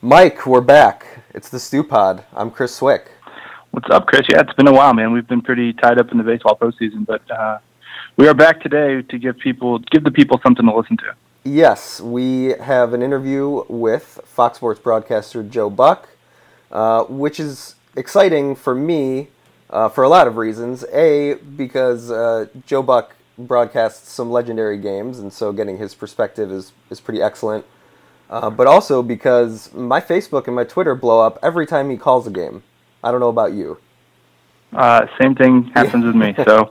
Mike, we're back. It's the StewPod. I'm Chris Cwik. What's up, Chris? Yeah, it's been a while, man. We've been pretty tied up in the baseball postseason, but uh, we are back today to give people, give the people something to listen to. Yes, we have an interview with Fox Sports broadcaster Joe Buck, uh, which is exciting for me uh, for a lot of reasons. A, because uh, Joe Buck broadcasts some legendary games, and so getting his perspective is, is pretty excellent. Uh, but also because my Facebook and my Twitter blow up every time he calls a game. I don't know about you. Uh, same thing happens with me. So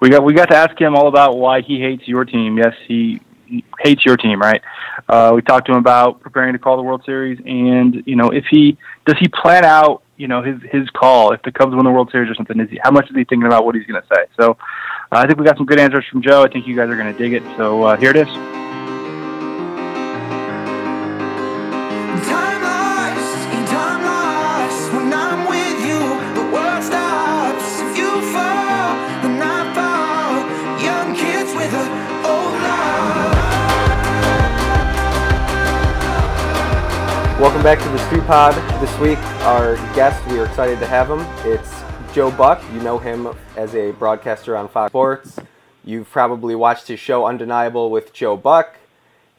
we got we got to ask him all about why he hates your team. Yes, he, he hates your team, right? Uh, we talked to him about preparing to call the World Series, and you know if he does he plan out you know his his call if the Cubs win the World Series or something. Is he how much is he thinking about what he's going to say? So uh, I think we got some good answers from Joe. I think you guys are going to dig it. So uh, here it is. Welcome back to the StewPod. This week, our guest, we are excited to have him. It's Joe Buck. You know him as a broadcaster on Fox Sports. You've probably watched his show Undeniable with Joe Buck,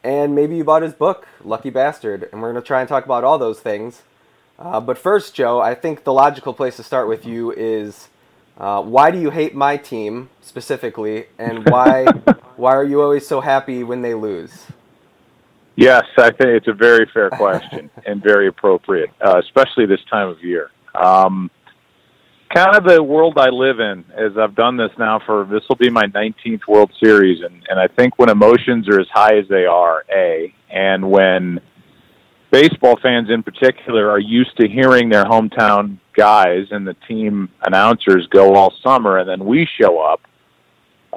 and maybe you bought his book, Lucky Bastard. And we're going to try and talk about all those things. Uh, but first, Joe, I think the logical place to start with you is uh, why do you hate my team specifically, and why why are you always so happy when they lose? Yes, I think it's a very fair question and very appropriate, uh, especially this time of year. Um, kind of the world I live in, as I've done this now for this will be my 19th World Series, and and I think when emotions are as high as they are, a, and when baseball fans in particular are used to hearing their hometown guys and the team announcers go all summer, and then we show up,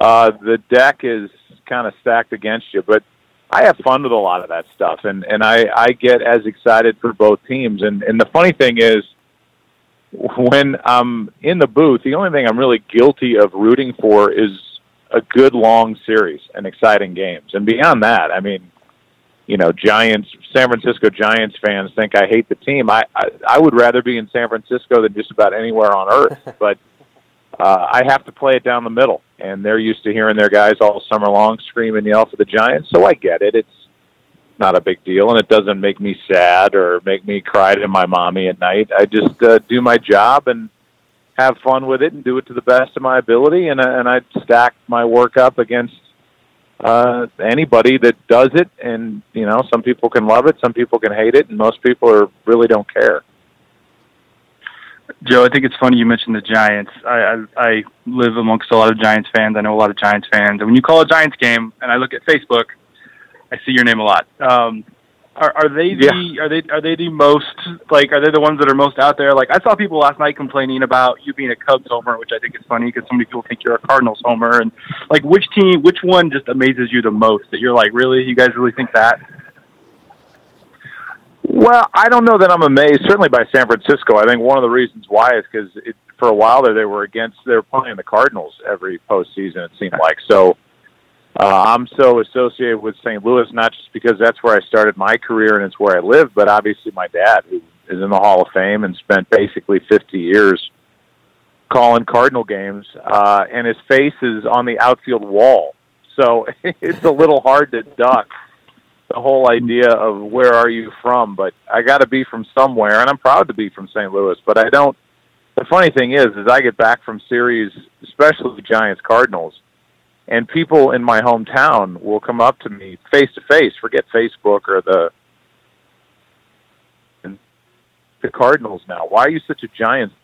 uh, the deck is kind of stacked against you, but I have fun with a lot of that stuff, and and I I get as excited for both teams. And and the funny thing is, when I'm in the booth, the only thing I'm really guilty of rooting for is a good long series and exciting games. And beyond that, I mean, you know, Giants, San Francisco Giants fans think I hate the team. I I, I would rather be in San Francisco than just about anywhere on earth, but uh, I have to play it down the middle, and they're used to hearing their guys all summer long scream and yell for the Giants. So I get it. It's not a big deal, and it doesn't make me sad or make me cry to my mommy at night. I just uh, do my job and have fun with it and do it to the best of my ability, and uh, and I stack my work up against uh anybody that does it and you know some people can love it some people can hate it and most people are really don't care Joe, I think it's funny you mentioned the Giants. I, I I live amongst a lot of Giants fans. I know a lot of Giants fans. And when you call a Giants game, and I look at Facebook, I see your name a lot. Um, are, are they the yeah. are they are they the most like are they the ones that are most out there? Like I saw people last night complaining about you being a Cubs homer, which I think is funny because so many people think you're a Cardinals homer. And like which team, which one just amazes you the most? That you're like, really, you guys really think that? Well, I don't know that I'm amazed. Certainly by San Francisco. I think one of the reasons why is because for a while there they were against they were playing the Cardinals every postseason. It seemed like so. Uh, I'm so associated with St. Louis, not just because that's where I started my career and it's where I live, but obviously my dad, who is in the Hall of Fame and spent basically 50 years calling Cardinal games, uh, and his face is on the outfield wall. So it's a little hard to duck the whole idea of where are you from, but I got to be from somewhere, and I'm proud to be from St. Louis. But I don't. The funny thing is, is I get back from series, especially the Giants Cardinals, and people in my hometown will come up to me face to face. Forget Facebook or the the Cardinals now. Why are you such a Giants?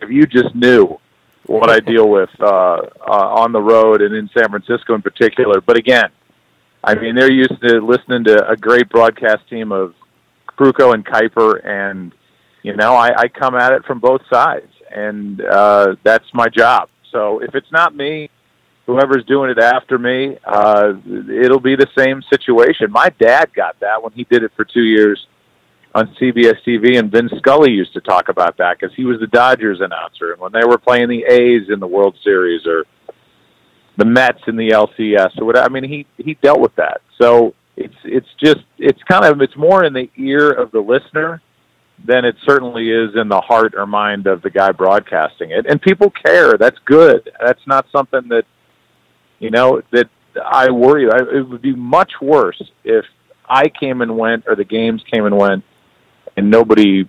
If you just knew what I deal with uh, uh, on the road and in San Francisco in particular, but again I mean, they're used to listening to a great broadcast team of Krukow and Kuiper, and you know, I, I come at it from both sides, and uh, that's my job. So if it's not me, whoever's doing it after me, uh, it'll be the same situation. My dad got that when he did it for two years on CBS TV, and Vin Scully used to talk about that because he was the Dodgers announcer, and when they were playing the A's in the World Series or the Mets in the LCS or whatever. I mean, he he dealt with that. So it's it's just it's kind of it's more in the ear of the listener than it certainly is in the heart or mind of the guy broadcasting it. And people care. That's good. That's not something that you know that I worry. It would be much worse if I came and went or the games came and went and nobody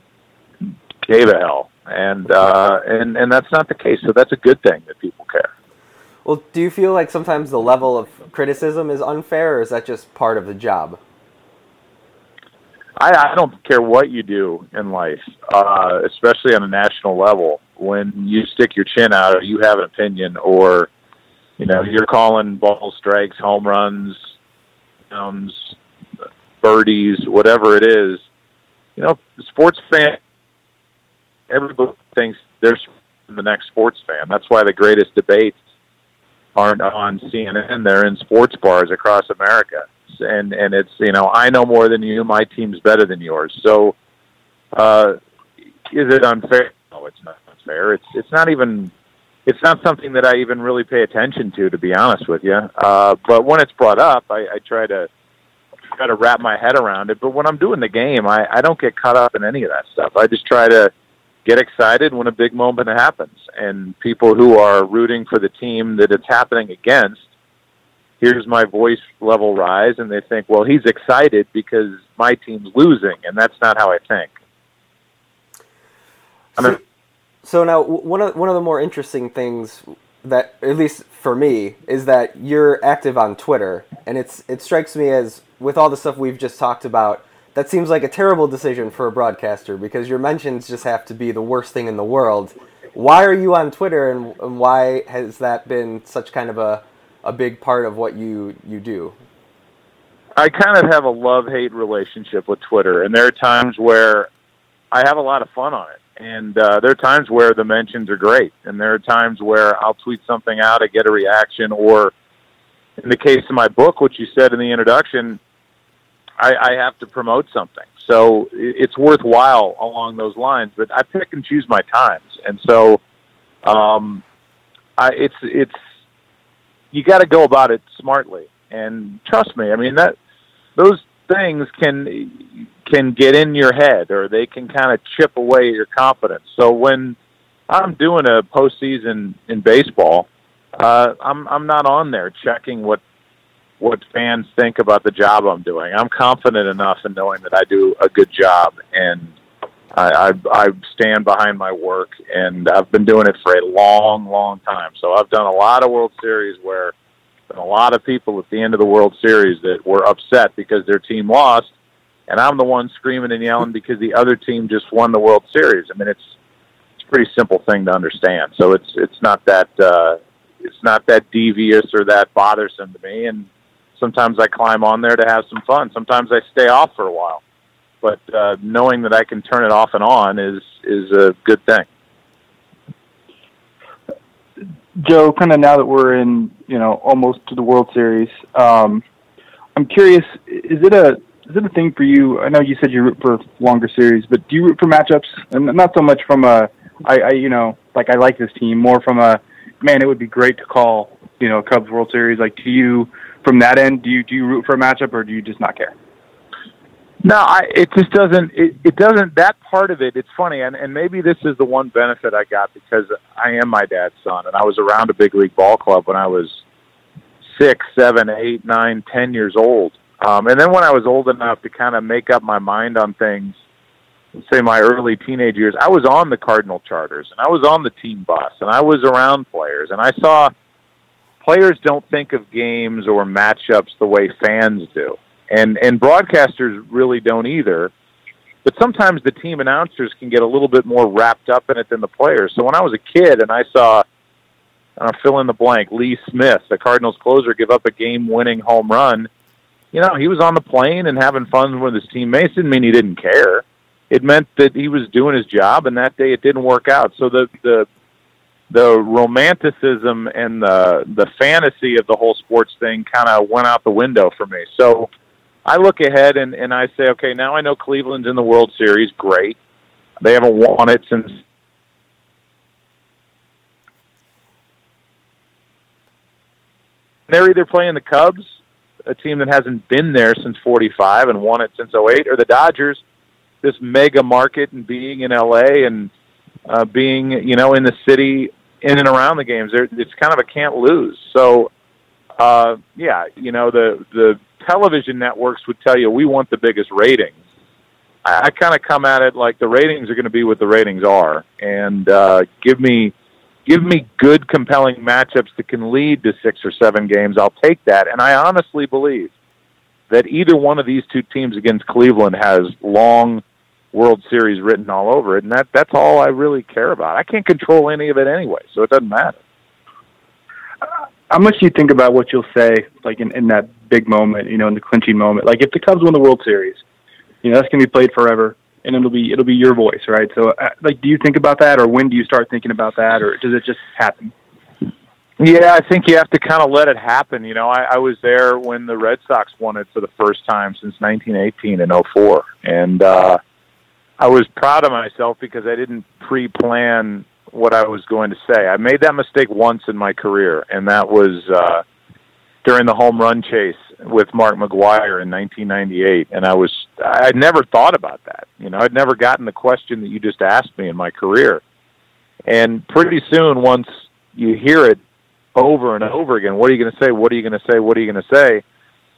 gave a hell. And uh, and and that's not the case. So that's a good thing that people care. Well, do you feel like sometimes the level of criticism is unfair, or is that just part of the job? I, I don't care what you do in life, uh, especially on a national level. When you stick your chin out, or you have an opinion, or you know you're calling ball strikes, home runs, um, birdies, whatever it is. You know, sports fan. Everybody thinks they're the next sports fan. That's why the greatest debates aren't on CNN. They're in sports bars across America, and and it's you know I know more than you. My team's better than yours. So, uh, is it unfair? No, it's not unfair. It's it's not even. It's not something that I even really pay attention to, to be honest with you. Uh, but when it's brought up, I, I try to try to wrap my head around it. But when I'm doing the game, I, I don't get caught up in any of that stuff. I just try to get excited when a big moment happens. And people who are rooting for the team that it's happening against, here's my voice level rise, and they think, well, he's excited because my team's losing, and that's not how I think. I mean, so, so now one of one of the more interesting things that, at least for me, is that you're active on Twitter, and it's it strikes me as with all the stuff we've just talked about that seems like a terrible decision for a broadcaster because your mentions just have to be the worst thing in the world. Why are you on Twitter, and, and why has that been such kind of a a big part of what you you do? I kind of have a love hate relationship with Twitter, and there are times where I have a lot of fun on it, and uh, there are times where the mentions are great, and there are times where I'll tweet something out, I get a reaction, or in the case of my book, which you said in the introduction, I, I have to promote something. So it's worthwhile along those lines, but I pick and choose my times. And so, um, I, it's, it's, you got to go about it smartly. And trust me, I mean, that, those things can, can get in your head or they can kind of chip away at your confidence. So when I'm doing a postseason in baseball, uh, I'm, I'm not on there checking what what fans think about the job I'm doing. I'm confident enough in knowing that I do a good job, and I, I, I stand behind my work. And I've been doing it for a long, long time. So I've done a lot of World Series where been a lot of people at the end of the World Series that were upset because their team lost, and I'm the one screaming and yelling because the other team just won the World Series. I mean, it's it's a pretty simple thing to understand. So it's it's not that uh, it's not that devious or that bothersome to me, and sometimes I climb on there to have some fun. Sometimes I stay off for a while. But uh, knowing that I can turn it off and on is is a good thing. Joe, kind of now that we're in, you know, almost to the World Series, um, I'm curious: is it a is it a thing for you? I know you said you root for longer series, but do you root for matchups? And not so much from a, I, I you know, like I like this team, more from a, man, it would be great to call, you know, Cubs World Series. Like, do you from that end, do you do you root for a matchup or do you just not care? No, I it just doesn't it, it doesn't that part of it. It's funny, and and maybe this is the one benefit I got because I am my dad's son, and I was around a big league ball club when I was six, seven, eight, nine, ten years old. Um, and then when I was old enough to kind of make up my mind on things, say my early teenage years, I was on the Cardinal charters and I was on the team bus and I was around players and I saw players don't think of games or matchups the way fans do, and and broadcasters really don't either. But sometimes the team announcers can get a little bit more wrapped up in it than the players. So when I was a kid and I saw, uh, fill in the blank, Lee Smith, the Cardinals closer, give up a game-winning home run, you know, he was on the plane and having fun with his teammates. Didn't mean he didn't care. It meant that he was doing his job, and that day it didn't work out. So the the the romanticism and the the fantasy of the whole sports thing kind of went out the window for me. So I look ahead and and I say, okay, now I know Cleveland's in the World Series. Great, they haven't won it since. They're either playing the Cubs a team that hasn't been there since 45 and won it since 08, or the Dodgers, this mega market and being in LA and uh, being, you know, in the city in and around the games. It's kind of a can't lose. So, uh, yeah, you know, the, the television networks would tell you we want the biggest ratings. I, I kind of come at it like the ratings are going to be what the ratings are, and uh, give me give me good, compelling matchups that can lead to six or seven games. I'll take that, and I honestly believe that either one of these two teams against Cleveland has long World Series written all over it, and that that's all I really care about. I can't control any of it anyway, so it doesn't matter. How much do you think about what you'll say, like in, in that big moment, you know, in the clinching moment? Like if the Cubs win the World Series, you know, that's gonna be played forever, and it'll be it'll be your voice, right? So, uh, like, do you think about that, or when do you start thinking about that, or does it just happen? Yeah, I think you have to kind of let it happen. You know, I, I was there when the Red Sox won it for the first time since 1918 and 04, and uh, I was proud of myself because I didn't pre-plan what I was going to say. I made that mistake once in my career, and that was uh, during the home run chase with Mark McGwire in 1998. And I was I'd never thought about that. You know, I'd never gotten the question that you just asked me in my career. And pretty soon, once you hear it over and over again, what are you going to say? What are you going to say? What are you going to say?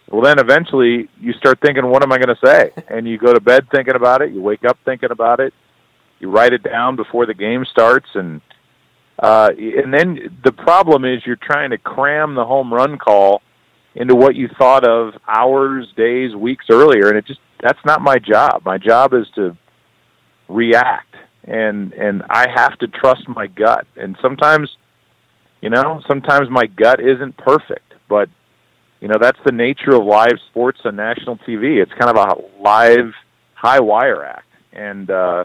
Well, then eventually you start thinking, what am I going to say? And you go to bed thinking about it. You wake up thinking about it. You write it down before the game starts, and uh, and then the problem is you're trying to cram the home run call into what you thought of hours, days, weeks earlier, and it just that's not my job. My job is to react, and and I have to trust my gut. And sometimes, you know, sometimes my gut isn't perfect, but you know that's the nature of live sports on national TV. It's kind of a live, high wire act, and uh,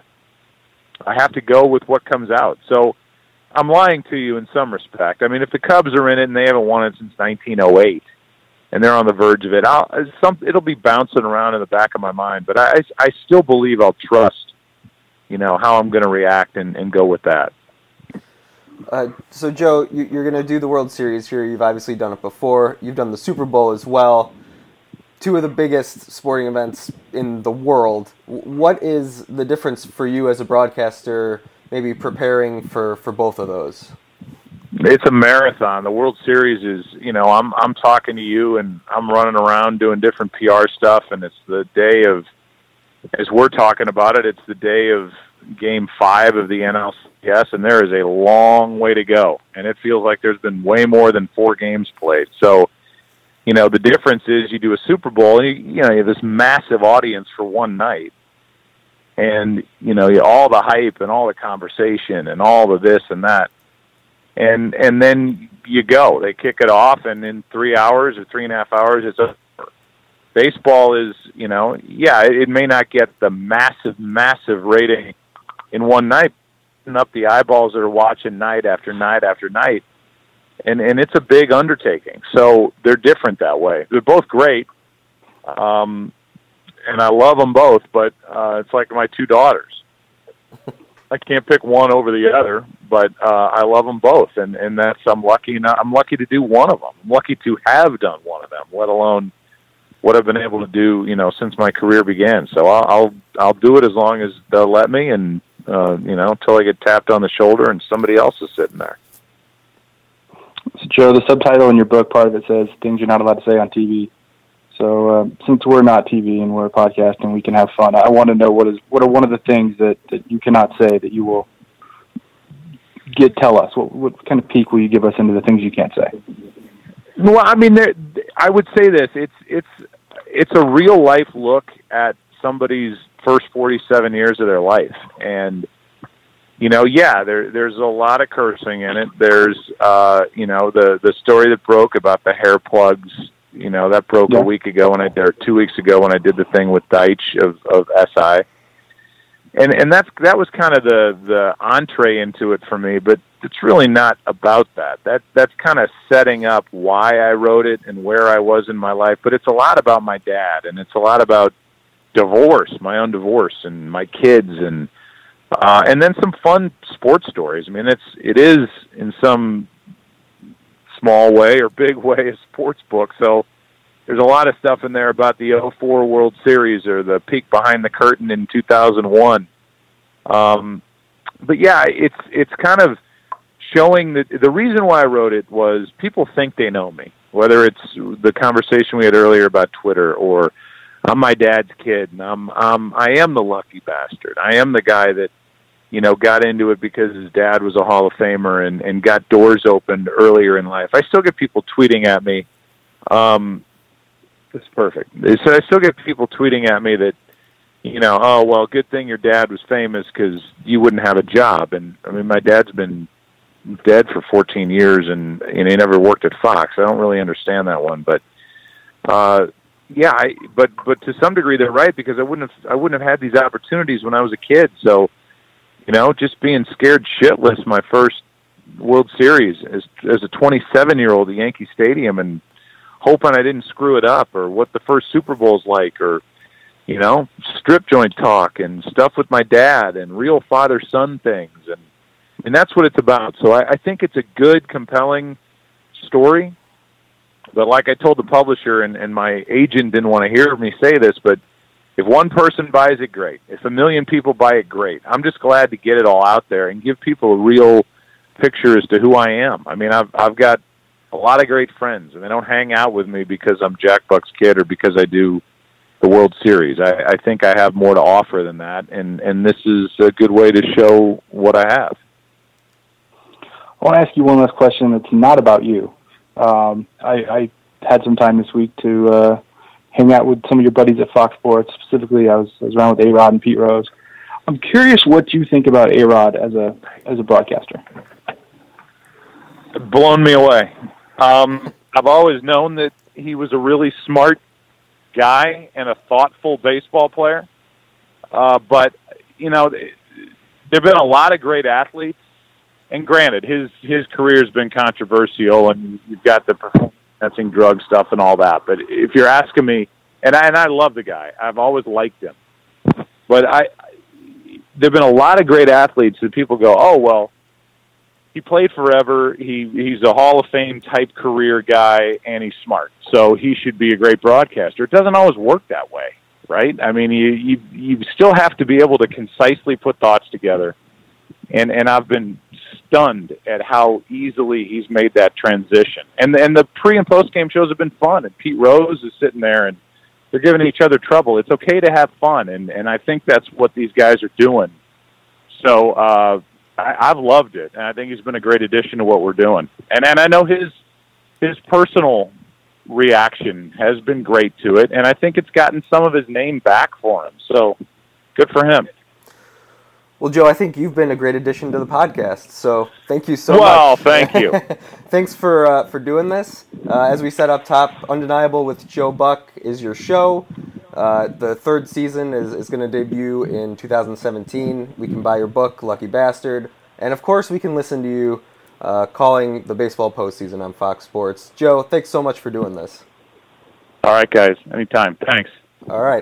I have to go with what comes out. So I'm lying to you in some respect. I mean, if the Cubs are in it and they haven't won it since 1908, and they're on the verge of it, I'll, some it'll be bouncing around in the back of my mind. But I, I still believe I'll trust, you know, how I'm going to react and, and go with that. Uh, so, Joe, you, are going to do the World Series here. You've obviously done it before. You've done the Super Bowl as well. Two of the biggest sporting events in the world. What is the difference for you as a broadcaster, maybe preparing for, for both of those? It's a marathon. The World Series is, you know, I'm I'm talking to you and I'm running around doing different PR stuff, and it's the day of, as we're talking about it, it's the day of Game Five of the NLCS, and there is a long way to go, and it feels like there's been way more than four games played. So, you know, the difference is you do a Super Bowl, and you, you know, you have this massive audience for one night, and you know, all the hype and all the conversation and all the this and that and and then you go. They kick it off, and in three hours or three and a half hours, it's over. Baseball is, you know, yeah, it may not get the massive, massive rating in one night, up the eyeballs that are watching night after night after night, and and it's a big undertaking. So they're different that way. They're both great, um, and I love them both. But uh, it's like my two daughters. I can't pick one over the other, but uh, I love them both, and and that's I'm lucky. Not, I'm lucky to do one of them. I'm lucky to have done one of them, let alone what I've been able to do, you know, since my career began. So I'll I'll, I'll do it as long as they'll let me, and uh, you know, until I get tapped on the shoulder and somebody else is sitting there. So Joe, the subtitle in your book, part of it says things you're not allowed to say on TV. So uh, since we're not TV and we're a podcast and we can have fun, I want to know what is what are one of the things that, that you cannot say that you will get tell us. What what kind of peek will you give us into the things you can't say? Well, I mean, there, I would say this: it's it's it's a real life look at somebody's first 47 years of their life, and you know, yeah, there there's a lot of cursing in it. There's uh, you know the the story that broke about the hair plugs you know, that broke yeah. a week ago when I or two weeks ago when I did the thing with Deitsch of of SI. And and that's that was kind of the the entree into it for me, but it's really not about that. That that's kind of setting up why I wrote it and where I was in my life, but it's a lot about my dad and it's a lot about divorce, my own divorce and my kids and uh and then some fun sports stories. I mean, it's it is in some small way or big way a sports book. So, there's a lot of stuff in there about the 04 World Series or the peek behind the curtain in 2001. Um, but yeah, it's it's kind of showing that the reason why I wrote it was people think they know me, whether it's the conversation we had earlier about Twitter or I'm my dad's kid and I'm um I am the lucky bastard. I am the guy that you know got into it because his dad was a Hall of Famer and and got doors opened earlier in life. I still get people tweeting at me um it's perfect. So I still get people tweeting at me that you know, oh well, good thing your dad was famous because you wouldn't have a job. And I mean, my dad's been dead for 14 years, and and he never worked at Fox. I don't really understand that one, but uh, yeah, I but but to some degree they're right because I wouldn't have I wouldn't have had these opportunities when I was a kid. So, you know, just being scared shitless my first World Series as as a 27 year old at Yankee Stadium and hoping I didn't screw it up or what the first Super Bowl's like or you know, strip joint talk and stuff with my dad and real father son things and and that's what it's about. So I, I think it's a good, compelling story. But like I told the publisher and, and my agent didn't want to hear me say this, but if one person buys it, great. If a million people buy it, great. I'm just glad to get it all out there and give people a real picture as to who I am. I mean, I've I've got a lot of great friends, and they don't hang out with me because I'm Jack Buck's kid or because I do the World Series. I, I think I have more to offer than that, and and this is a good way to show what I have. I want to ask you one last question that's not about you. Um, I, I had some time this week to uh, hang out with some of your buddies at Fox Sports. Specifically, I was, I was around with A Rod and Pete Rose. I'm curious what you think about A Rod as a as a broadcaster. Blown me away. Um, I've always known that he was a really smart guy and a thoughtful baseball player. Uh, but you know, there've been a lot of great athletes, and granted, his his career has been controversial, and you've got the performance drug stuff and all that. But if you're asking me, and I and I love the guy, I've always liked him, but I there've been a lot of great athletes that people go, oh well, he played forever. He he's a Hall of Fame type career guy, and he's smart, so he should be a great broadcaster. It doesn't always work that way, right? I mean, you you you still have to be able to concisely put thoughts together, and and I've been stunned at how easily he's made that transition. And and the pre and post game shows have been fun, and Pete Rose is sitting there and they're giving each other trouble. It's okay to have fun, and and I think that's what these guys are doing. So. uh I, I've loved it, and I think he's been a great addition to what we're doing. And and I know his his personal reaction has been great to it, and I think it's gotten some of his name back for him. So good for him. Well, Joe, I think you've been a great addition to the podcast. So thank you so well, much. Well, thank you. Thanks for uh, for doing this. Uh, as we said up top, Undeniable with Joe Buck is your show. Uh, the third season is, is going to debut in 2017. We can buy your book, Lucky Bastard. And of course, we can listen to you uh, calling the baseball postseason on Fox Sports. Joe, thanks so much for doing this. All right, guys. Anytime. Thanks. All right.